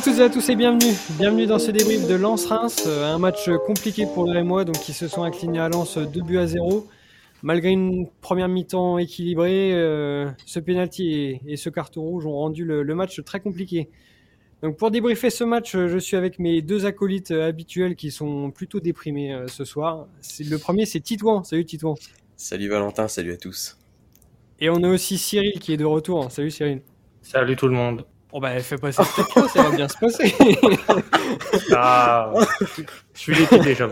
à toutes et à tous et bienvenue. Bienvenue dans ce débrief de Lens-Reims. Euh, un match compliqué pour les Rémois, donc qui se sont inclinés à Lens 2 buts à 0. Malgré une première mi-temps équilibrée, euh, ce penalty et, ce carton rouge ont rendu le, match très compliqué. Donc pour débriefer ce match, je suis avec mes deux acolytes habituels qui sont plutôt déprimés euh, ce soir. Le premier, c'est Titouan. Salut Titouan. Salut Valentin, salut à tous. Et on a aussi Cyril qui est de retour. Salut Cyril. Salut tout le monde. Bon bah fais passer cette ça va bien se passer. ah, je suis l'équipe déjà.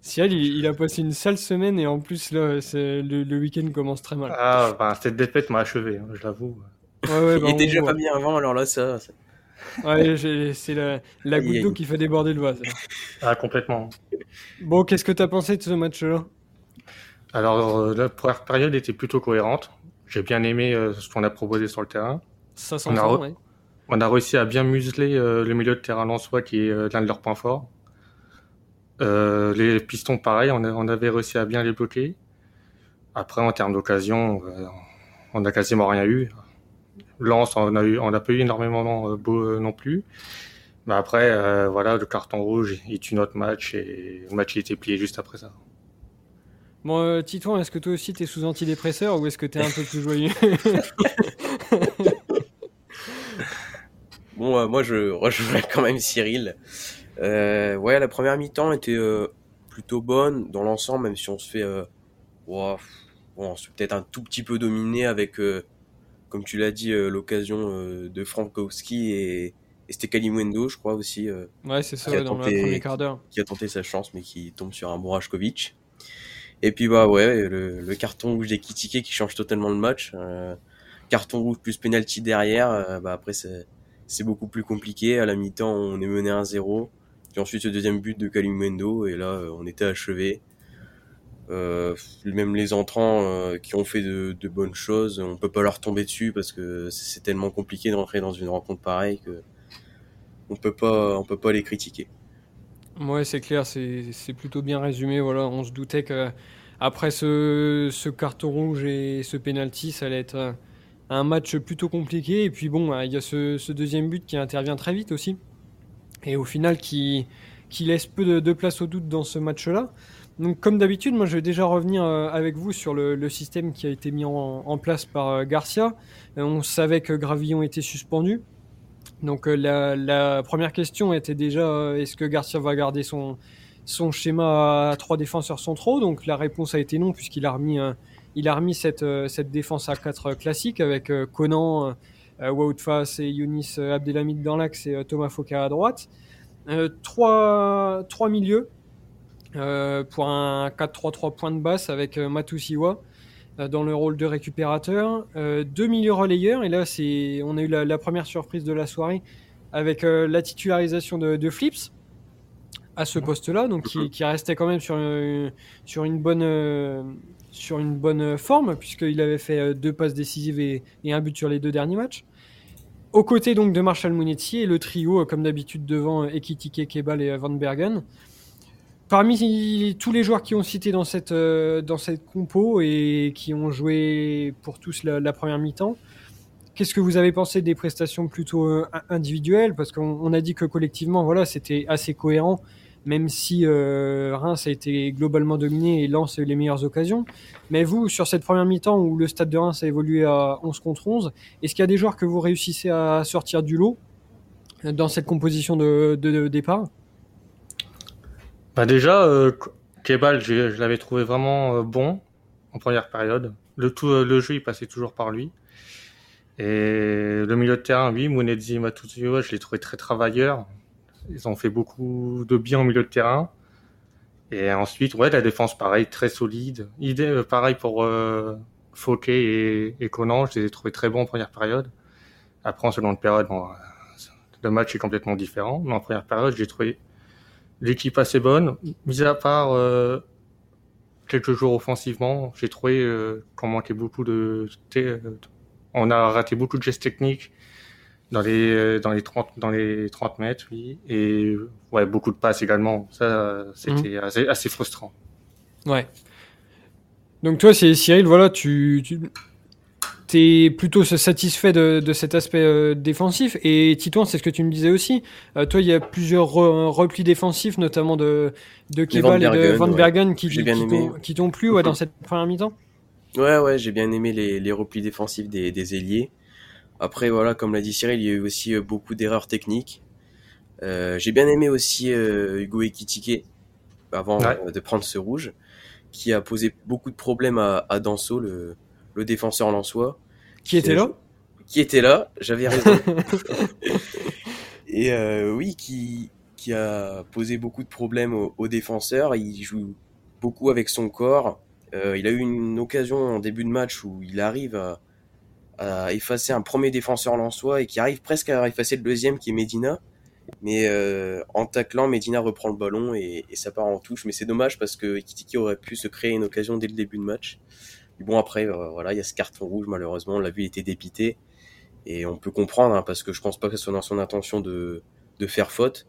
Cyril, il, il, a passé une sale semaine et en plus là, le, le week-end commence très mal. Ah, bah, cette défaite m'a achevé, hein, je l'avoue. Ouais, ouais, bah, il était déjà pas bien avant, alors là, ça. Ouais, c'est la, la goutte d'eau qui fait déborder le vase. Ah, complètement. Bon, qu'est-ce que t'as pensé de ce match-là? Alors, euh, la première période était plutôt cohérente. J'ai bien aimé euh, ce qu'on a proposé sur le terrain. Ça on, a on a réussi à bien museler euh, le milieu de terrain lensois qui est l'un de leurs points forts. les pistons, pareil, on, on, avait réussi à bien les bloquer. Après, en termes d'occasion, on n'a quasiment rien eu. Lance, on a eu, on n'a pas eu énormément beau non plus. Mais après, voilà, le carton rouge il tue notre match et le match il était plié juste après ça. Bon, euh, Titouan, est-ce que toi aussi tu es sous antidépresseur ou est-ce que tu es un peu plus joyeux? Bon, euh, moi je rejoins quand même Cyril. Euh, ouais, la première mi-temps était euh, plutôt bonne dans l'ensemble, même si on se fait, bon, on se peut-être un tout petit peu dominé avec, comme tu l'as dit, l'occasion de Frankowski et, et c'était Kalimwendo, je crois aussi. ouais, c'est ça, dans le premier quart d'heure. Qui a tenté sa chance, mais qui tombe sur un Borashkovic. Et puis bah ouais, le, carton rouge des Kitike qui change totalement le match. Euh, carton rouge plus penalty derrière, euh, bah après c'est beaucoup plus compliqué. À la mi-temps, on est mené 1-0. Puis ensuite ce deuxième but de Kalimwendo et là euh, on était achevé. Euh, même les entrants qui ont fait de, de, bonnes choses, on peut pas leur tomber dessus parce que c'est tellement compliqué de rentrer dans une rencontre pareille que on peut pas on peut pas les critiquer. Ouais, c'est clair, c'est plutôt bien résumé. Voilà, on se doutait que après ce, ce carton rouge et ce penalty, ça allait être un match plutôt compliqué. Et puis bon, il y a ce, deuxième but qui intervient très vite aussi. Et au final, qui, laisse peu de, place au doute dans ce match-là. Donc, comme d'habitude, moi, je vais déjà revenir euh, avec vous sur le, système qui a été mis en, place par euh, Garcia. Euh, on savait que Gravillon était suspendu. Donc euh, la, première question était déjà est-ce que Garcia va garder son, son schéma à trois défenseurs centraux? Donc la réponse a été non puisqu'il a remis, euh, il a remis cette, cette défense à quatre classiques avec Conan, Woutfas et Younis Abdelhamid dans l'axe et Thomas Foka à droite. trois, milieux pour un 4-3-3 point de basse avec Matusiwa euh, dans le rôle de récupérateur, euh, deux milieux relayeurs, et là on a eu la, première surprise de la soirée avec euh, la titularisation de, Flips à ce poste-là, donc qui, restait quand même sur, sur une bonne sur une bonne forme puisqu'il avait fait deux passes décisives et, et, un but sur les deux derniers matchs. Aux côtés donc de Marshall Mounetier et le trio comme d'habitude devant Ekitike, Kebal et Van Bergen. Parmi tous les joueurs qui ont cité dans cette, euh, dans cette compo et qui ont joué pour tous la, première mi-temps, qu'est-ce que vous avez pensé des prestations plutôt euh, individuelles? Parce qu'on a dit que collectivement, voilà, c'était assez cohérent, même si euh, Reims a été globalement dominé et lance les meilleures occasions. Mais vous, sur cette première mi-temps où le stade de Reims a évolué à 11 contre 11, est-ce qu'il y a des joueurs que vous réussissez à sortir du lot dans cette composition de, départ? Bah déjà, euh, Kebal, je, l'avais trouvé vraiment euh, bon en première période. Le, tout, euh, le jeu, il passait toujours par lui. Et le milieu de terrain, oui, Mounedzi et Matuziwa, je l'ai trouvé très travailleur. Ils ont fait beaucoup de bien au milieu de terrain. Et ensuite, ouais, la défense, pareil, très solide. Idée, euh, pareil pour euh, et, et, Conan, je les ai trouvés très bons en première période. Après, en seconde période, bon, le match est complètement différent. Mais en première période, j'ai trouvé l'équipe assez bonne, mis à part euh, quelques jours offensivement, j'ai trouvé euh, qu'on manquait beaucoup de, euh, on a raté beaucoup de gestes techniques dans les euh, dans les 30 dans les 30 mètres, oui, et ouais beaucoup de passes également. Ça, c'était mmh. assez, assez frustrant. Ouais. Donc toi, c'est Cyril, voilà, tu, tu t'es plutôt satisfait de, de cet aspect euh, défensif. Et Titouan, c'est ce que tu me disais aussi. Euh, toi, il y a plusieurs replis défensifs, notamment de, de Kebal et de Van Bergen, qui, qui t'ont plu ouais, dans cette première mi-temps? Ouais, ouais, j'ai bien aimé les, les replis défensifs des, des ailiers. Après, voilà, comme l'a dit Cyril, il y a eu aussi euh, beaucoup d'erreurs techniques. Euh, j'ai bien aimé aussi euh, Hugo Ekitike avant de prendre ce rouge, qui a posé beaucoup de problèmes à, à Danso, le, le défenseur lançois. Qui était là? Qui était là, j'avais raison. Et euh, oui, qui, qui a posé beaucoup de problèmes aux, défenseurs. Il joue beaucoup avec son corps. Euh, il a eu une occasion en début de match où il arrive à, à effacer un premier défenseur lançois et qui arrive presque à effacer le deuxième qui est Medina. Mais euh, en taclant, Medina reprend le ballon et, et ça part en touche. Mais c'est dommage parce que Kitiki aurait pu se créer une occasion dès le début de match bon, après, euh, voilà, il y a ce carton rouge, malheureusement, on l'a vu, il était dépité. Et on peut comprendre, hein, parce que je pense pas que ce soit dans son intention de, de faire faute.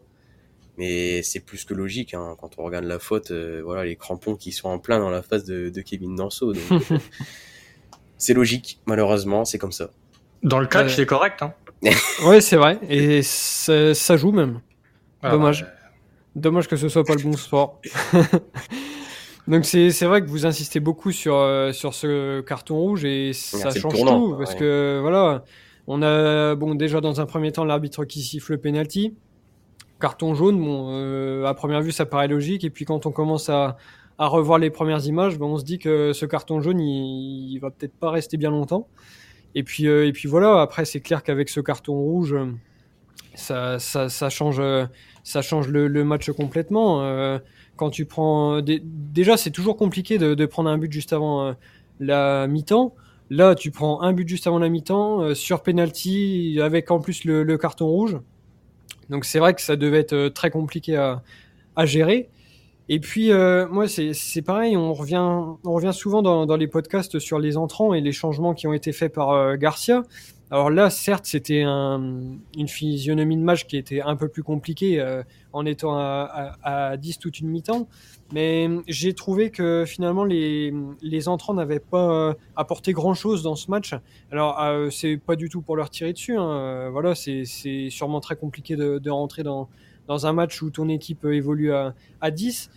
Mais c'est plus que logique, hein, quand on regarde la faute, euh, voilà, les crampons qui sont en plein dans la face de, de Kevin Danso. c'est logique, malheureusement, c'est comme ça. Dans le catch, c'est correct. Hein. ouais, c'est vrai. Et ça, joue même. Ah, Dommage. Dommage que ce soit pas le bon sport. Donc c'est vrai que vous insistez beaucoup sur, euh, sur ce carton rouge et ça change tout parce que voilà, on a bon déjà dans un premier temps l'arbitre qui siffle le penalty, carton jaune. Bon, euh, à première vue ça paraît logique et puis quand on commence à, à revoir les premières images, ben, on se dit que ce carton jaune il, il va peut-être pas rester bien longtemps. Et puis euh, et puis voilà, après c'est clair qu'avec ce carton rouge, ça, ça, ça change ça change le, match complètement. Euh, quand tu prends déjà c'est toujours compliqué de, prendre un but juste avant euh, la mi-temps. Là, tu prends un but juste avant la mi-temps euh, sur penalty avec en plus le, carton rouge. Donc c'est vrai que ça devait être euh, très compliqué à, gérer. Et puis moi c'est pareil, on revient on revient souvent dans, les podcasts sur les entrants et les changements qui ont été faits par Garcia. Alors là, certes, c'était un, une physionomie de match qui était un peu plus compliquée euh, en étant à, à, à, 10 toute une mi-temps, mais j'ai trouvé que finalement les, les entrants n'avaient pas euh, apporté grand-chose dans ce match. Alors euh, c'est pas du tout pour leur tirer dessus, hein. Euh, voilà, c'est sûrement très compliqué de rentrer dans, dans un match où ton équipe évolue à, à 10.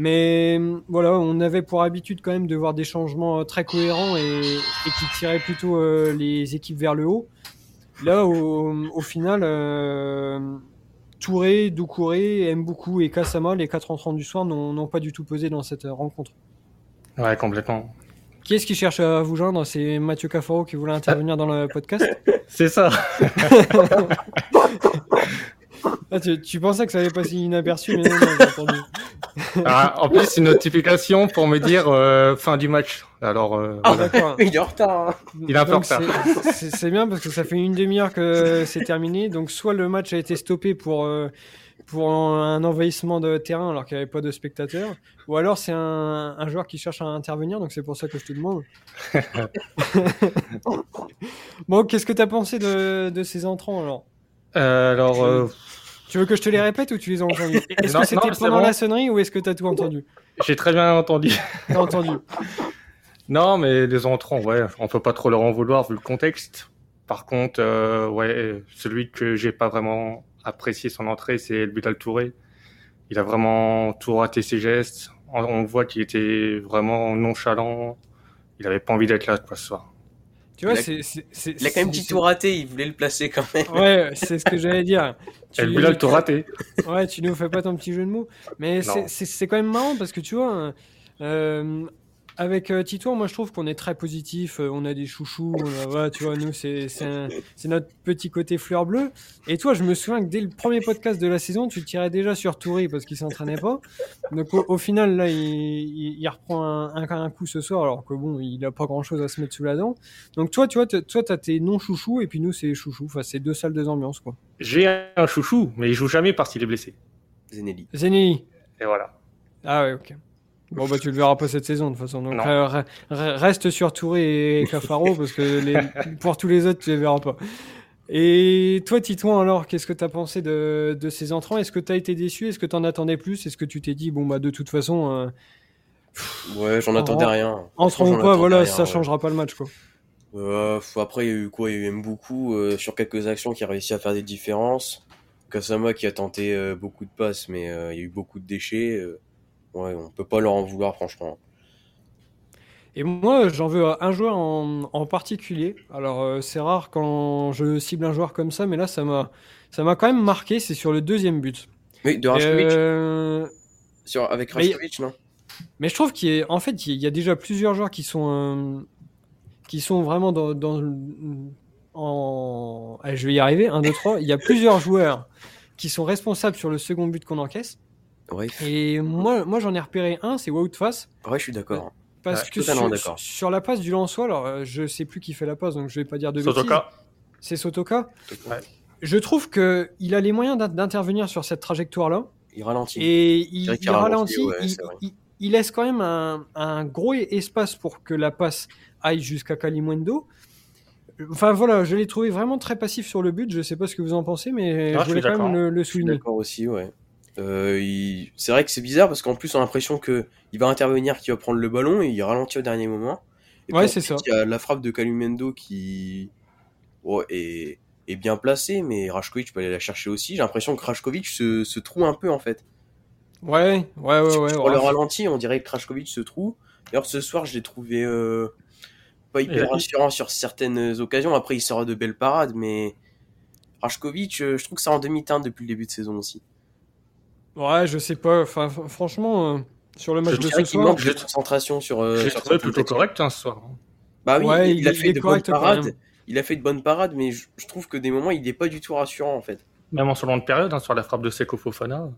Mais voilà, on avait pour habitude quand même de voir des changements euh, très cohérents et, qui tiraient plutôt euh, les équipes vers le haut. Là, au, final, euh, Touré, Doucouré, Mboukou et Kasama, les quatre entrants du soir, n'ont pas du tout pesé dans cette rencontre. Ouais, complètement. Qui est-ce qui cherche à vous joindre? C'est Mathieu Cafaro qui voulait intervenir dans le podcast? C'est ça. Ah, tu, pensais que ça allait passer inaperçu, mais non, non j'ai entendu. Ah, en plus, une notification pour me dire euh, fin du match. Alors, euh, ah, il est en retard. Hein. Il est un peu en retard. C'est bien parce que ça fait une demi-heure que c'est terminé. Donc, soit le match a été stoppé pour euh, pour un envahissement de terrain alors qu'il n'y avait pas de spectateurs, ou alors c'est un, un, joueur qui cherche à intervenir. Donc, c'est pour ça que je te demande. bon, qu'est-ce que tu as pensé de, de ces entrants alors? Alors. Tu veux que je te les répète ou tu les as entendus Est-ce que c'était pendant la sonnerie ou est-ce que tu as tout entendu J'ai très bien entendu. T'as entendu Non, mais les entrants, ouais, on peut pas trop leur en vouloir vu le contexte. Par contre, euh, ouais, celui que j'ai pas vraiment apprécié son entrée, c'est Bilal Touré. Il a vraiment tout raté ses gestes. On voit qu'il était vraiment nonchalant. Il avait pas envie d'être là quoi, ce soir. Tu vois, c'est, il a quand même petit tout raté, il voulait le placer quand même. Ouais, c'est ce que j'allais dire. Tu, Elle voulait le tout raté. Ouais, tu nous fais pas ton petit jeu de mots. Mais c'est quand même marrant parce que tu vois, euh, avec euh, Tito, moi je trouve qu'on est très positif, euh, on a des chouchous, voilà, tu vois, nous c'est notre petit côté fleur bleue. Et toi, je me souviens que dès le premier podcast de la saison, tu tirais déjà sur Touré parce qu'il s'entraînait pas. Donc au, final, là, il, il, reprend un, un, coup ce soir, alors que bon, il a pas grand chose à se mettre sous la dent. Donc toi, tu vois, toi, t'as tes non chouchous et puis nous c'est chouchous. Enfin, c'est deux salles, deux ambiances, quoi. J'ai un chouchou, mais il joue jamais parce qu'il est blessé. Zenelli. Zenelli. Et voilà. Ah ouais, ok. Bon, bah, tu le verras pas cette saison, de toute façon. Donc, euh, reste sur Touré et Cafaro, parce que les, pour tous les autres, tu les verras pas. Et toi, Titouan, alors, qu'est-ce que tu as pensé de, de ces entrants? Est-ce que tu as été déçu? Est-ce que tu en attendais plus? Est-ce que tu t'es dit, bon, bah, de toute façon. Euh, ouais, j'en attendais rien. Entre ou pas, voilà, ça changera pas le match, quoi. Euh, après, il y a eu quoi? Il y a eu même beaucoup euh, sur quelques actions qui a réussi à faire des différences. Kasama qui a tenté euh, beaucoup de passes, mais euh, il y a eu beaucoup de déchets. Ouais, on peut pas leur en vouloir, franchement. Et moi, j'en veux à un joueur en, en particulier. Alors, euh, c'est rare quand je cible un joueur comme ça, mais là, ça m'a, ça m'a quand même marqué. C'est sur le deuxième but. Oui, de Rashkovic Euh, sur, avec mais- Rashkovic, non? mais je trouve qu'il y a, en fait, il y a déjà plusieurs joueurs qui sont, euh, qui sont vraiment dans, en, je vais y arriver. Un, deux, trois. Il y a plusieurs joueurs qui sont responsables sur le second but qu'on encaisse. Ouais, Et moi, moi, j'en ai repéré un, c'est Wout Fass. ouais, je suis d'accord. Parce Ouais, que sur, la passe du Lançois, alors euh, je sais plus qui fait la passe, donc je vais pas dire de. Sotoka. C'est Sotoka. Ouais. Je trouve que il a les moyens d'in- d'intervenir sur cette trajectoire-là Il ralentit. et il, ralentit, ralentit. ouais, il, laisse quand même un, un gros espace pour que la passe aille jusqu'à Kalimwendo. Enfin voilà, je l'ai trouvé vraiment très passif sur le but. Je sais pas ce que vous en pensez, mais Ah, je voulais quand même le, le Je suis souligner. d'accord aussi, ouais. Euh, il- C'est vrai que c'est bizarre parce qu'en plus on a l'impression que il va intervenir, qu'il va prendre le ballon et il ralentit au dernier moment. Et Ouais, c'est ça. Il y a la frappe de Calumendo qui ouais, est... est bien placée, mais Rashkovic peut aller la chercher aussi. J'ai l'impression que Rashkovic se... se trouve un peu en fait. Ouais, ouais, ouais, ouais. Sur ouais. le ralenti, on dirait que Rashkovic se trouve. D'ailleurs, ce soir, je l'ai trouvé euh, pas hyper Et- rassurant sur certaines occasions. Après, il sera de belles parades, mais Rashkovic, euh, je trouve que c'est en demi-teinte depuis le début de saison aussi. Ouais, je sais pas. Enfin, fr- franchement, euh, sur le match Je de dirais ce qu'il soir, manque de concentration sur. euh, J'ai sur trouvé certaines plutôt correct hein, ce soir. Bah oui, Ouais, il, a il- fait de correct bonnes parades. Il a fait de bonnes parades, mais je, je trouve que des moments, il n'est pas du tout rassurant en fait. Même en seconde période, hein, sur la frappe de Seko Fofana.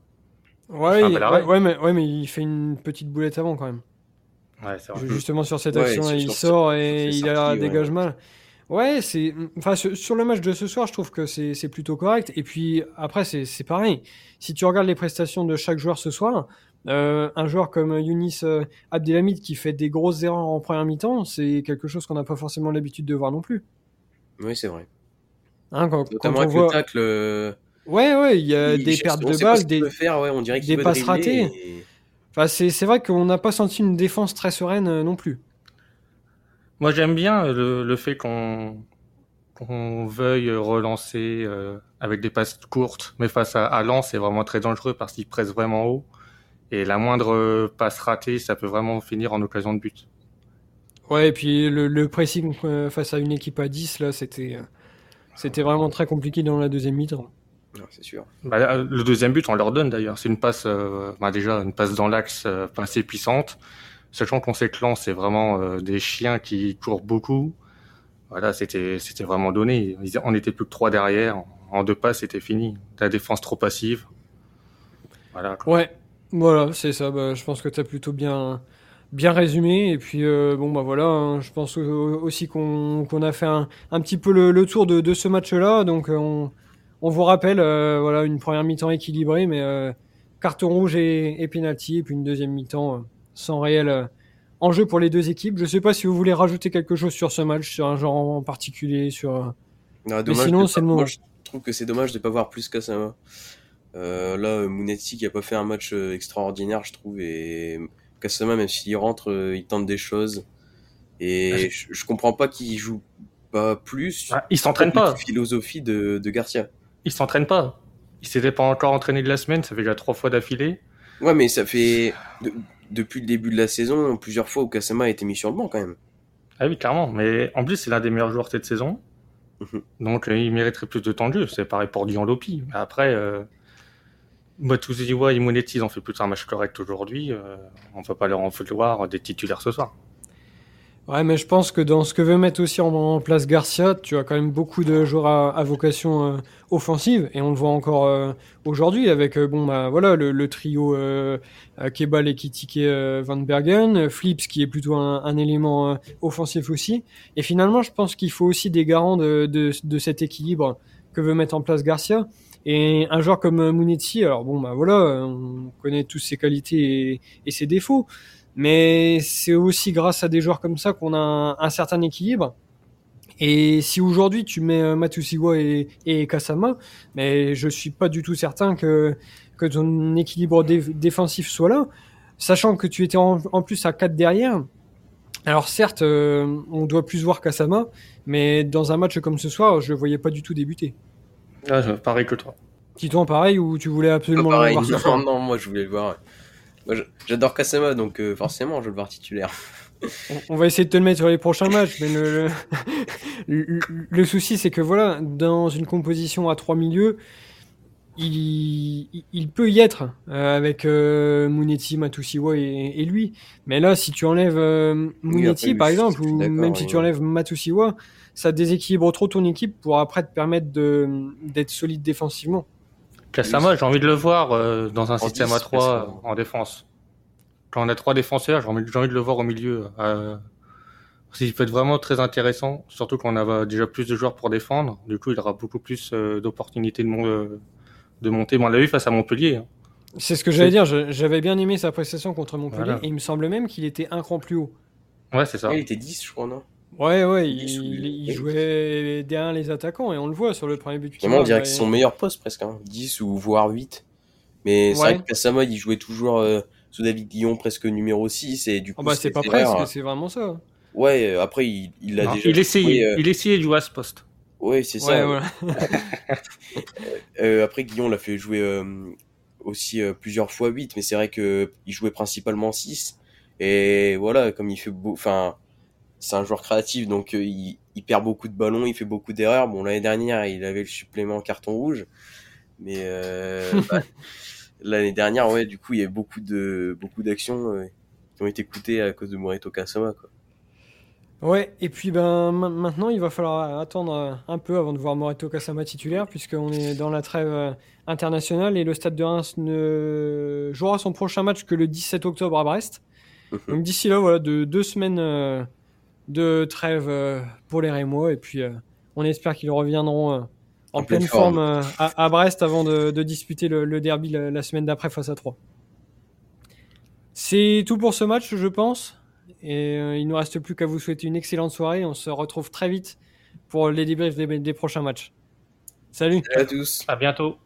ouais, il- arrêt. ouais, mais, ouais, mais il fait une petite boulette avant quand même. Ouais, vrai. Justement sur cette Ouais, action, sur- il sort et il a sorties, ouais. dégage mal. Ouais, c'est enfin sur, le match de ce soir, je trouve que c'est c'est plutôt correct. Et puis après, c'est pareil. Si tu regardes les prestations de chaque joueur ce soir, euh, un joueur comme Younis euh, Abdelhamid qui fait des grosses erreurs en première mi-temps, c'est quelque chose qu'on n'a pas forcément l'habitude de voir non plus. Oui, c'est vrai. Hein, quand, quand Notamment avec voit, le tacle. euh, ouais, ouais, il y a il- des pertes de balles, des, peut faire, ouais, on dirait qu'il des passes ratées. et- Enfin, c'est vrai qu'on n'a pas senti une défense très sereine non plus. Moi, j'aime bien le, le fait qu'on qu'on veuille relancer euh, avec des passes courtes, mais face à, à Lens, c'est vraiment très dangereux parce qu'il presse vraiment haut. Et la moindre euh, passe ratée, ça peut vraiment finir en occasion de but. Ouais, et puis le, le pressing euh, face à une équipe à 10, là, c'était euh, c'était vraiment très compliqué dans la deuxième mi-temps. C'est sûr. Bah, là, le deuxième but, on leur donne d'ailleurs. C'est une passe, euh, bah, déjà une passe dans l'axe euh, assez puissante. Sachant qu'on sait que c'est vraiment euh, des chiens qui courent beaucoup. Voilà, c'était c'était vraiment donné. On était plus que trois derrière. En deux passes, c'était fini. La défense trop passive. Voilà. Ouais, voilà, c'est ça. Bah, je pense que tu as plutôt bien, bien résumé. Et puis, euh, bon, bah voilà, hein, je pense au- aussi qu'on a fait un, un petit peu le, le tour de, de ce match-là. Donc, euh, on, on vous rappelle, voilà, une première mi-temps équilibrée, mais carton rouge et, et penalty. Et puis une deuxième mi-temps sans réel euh, enjeu pour les deux équipes. Je sais pas si vous voulez rajouter quelque chose sur ce match, sur un genre en particulier, sur. euh, Non, dommage sinon, c'est le moment. Moi, je trouve que c'est dommage de pas voir plus Kasama. Euh, là, euh, Mounetti qui a pas fait un match extraordinaire, je trouve, et Kasama, même s'il rentre, il tente des choses. Et Ah, je, je comprends pas qu'il joue pas plus. Ah, il s'entraîne pas. La philosophie de, de Garcia. Il s'entraîne pas. Il s'était pas encore entraîné de la semaine. Ça fait déjà trois fois d'affilée. Ouais, mais ça fait depuis le début de la saison plusieurs fois où Kasama a été mis sur le banc quand même. Ah oui, clairement. Mais en plus, c'est l'un des meilleurs joueurs cette saison. Mhm. Donc, euh, il mériterait plus de temps de jeu. C'est pareil pour Dion Lopi. Mais après, euh, Matuziwa et Monetti, ils ont fait plutôt un match correct aujourd'hui. Euh, on va pas leur en vouloir des titulaires ce soir. Ouais, mais je pense que dans ce que veut mettre aussi en, place Garcia, tu as quand même beaucoup de joueurs à, vocation euh, offensive, et on le voit encore euh, aujourd'hui avec euh, bon bah voilà le, trio Kebal et Kitike Van Bergen, Flips qui est plutôt un, élément offensif aussi. Et finalement, je pense qu'il faut aussi des garants de, cet équilibre que veut mettre en place Garcia. Et un joueur comme Munetti, alors bon bah voilà, on connaît tous ses qualités et ses défauts. Mais c'est aussi grâce à des joueurs comme ça qu'on a un, un certain équilibre. Et si aujourd'hui tu mets euh, Matusiwa et, et Kasama, mais je suis pas du tout certain que, que ton équilibre dé- défensif soit là. Sachant que tu étais en, en plus à 4 derrière, Alors certes, euh, on doit plus voir Kasama, mais dans un match comme ce soir, je le voyais pas du tout débuter. Ah, pareil que toi. Titouan, pareil, ou tu voulais absolument pareil. le voir ce soir Non, non, moi je voulais le voir. Moi, j'adore Kasama, donc euh, forcément je veux le voir titulaire. On- On va essayer de te le mettre sur les prochains matchs, mais le, le, le- le souci, c'est que voilà, dans une composition à trois milieux, il, il- il peut y être euh, avec euh, Muneti, Matusiwa et, et lui. Mais là, si tu enlèves euh, après, par exemple, ou même si tu enlèves Matusiwa, ça déséquilibre trop ton équipe pour après te permettre d'être solide défensivement. Kasama, j'ai envie de le voir euh, dans un système 10, à 3 presque. en défense. Quand on a trois défenseurs, j'ai envie, de le voir au milieu. Euh, il peut être vraiment très intéressant, surtout qu'on a déjà plus de joueurs pour défendre. Du coup, il aura beaucoup plus euh, d'opportunités de, mon- euh, de monter. Mais on l'a vu face à Montpellier. hein. C'est ce que j'allais dire. J'avais bien aimé sa prestation contre Montpellier, Voilà. et il me semble même qu'il était un cran plus haut. Ouais, c'est ça. Ouais, il était 10, je crois, non? Ouais, ouais, Il il, sou- il- il oui. jouait derrière les attaquants et on le voit sur le premier but. qu'il Vraiment, on dirait que c'est son meilleur poste presque, hein. 10 ou voire 8. Mais c'est vrai que Kasama, il jouait toujours euh, sous David Guillon presque numéro 6 et du coup, Ah bah c'est pas presque, c'est vraiment ça. Ouais, euh, après, il, il a Non, déjà il essayait, joué, euh, il essayait de jouer à ce poste. Ouais, c'est Ouais, ça. voilà. Euh, après, Guillon l'a fait jouer euh, aussi euh, plusieurs fois 8, mais c'est vrai que il jouait principalement 6. Et voilà, comme il fait beau, enfin, c'est un joueur créatif, donc euh, il, il perd beaucoup de ballons, il fait beaucoup d'erreurs. Bon, l'année dernière, il avait le supplément carton rouge, mais euh, bah, l'année dernière, ouais, du coup, il y avait beaucoup de beaucoup d'actions euh, qui ont été coûtées à cause de Morito Kasama, quoi. Ouais, et puis ben ma- maintenant il va falloir attendre un peu avant de voir Moreto Kasama titulaire puisqu'on est dans la trêve internationale et le Stade de Reims ne jouera son prochain match que le 17 octobre à Brest. Donc d'ici là, voilà, de deux semaines de trêve euh, pour les Rémois et puis euh, on espère qu'ils reviendront euh, en, En pleine forme, forme. à, à Brest avant de, de disputer le, le derby la, la semaine d'après face à 3. C'est tout pour ce match, je pense. Et euh, il ne nous reste plus qu'à vous souhaiter une excellente soirée. On se retrouve très vite pour les débriefs des, des prochains matchs. Salut Salut à tous. À bientôt.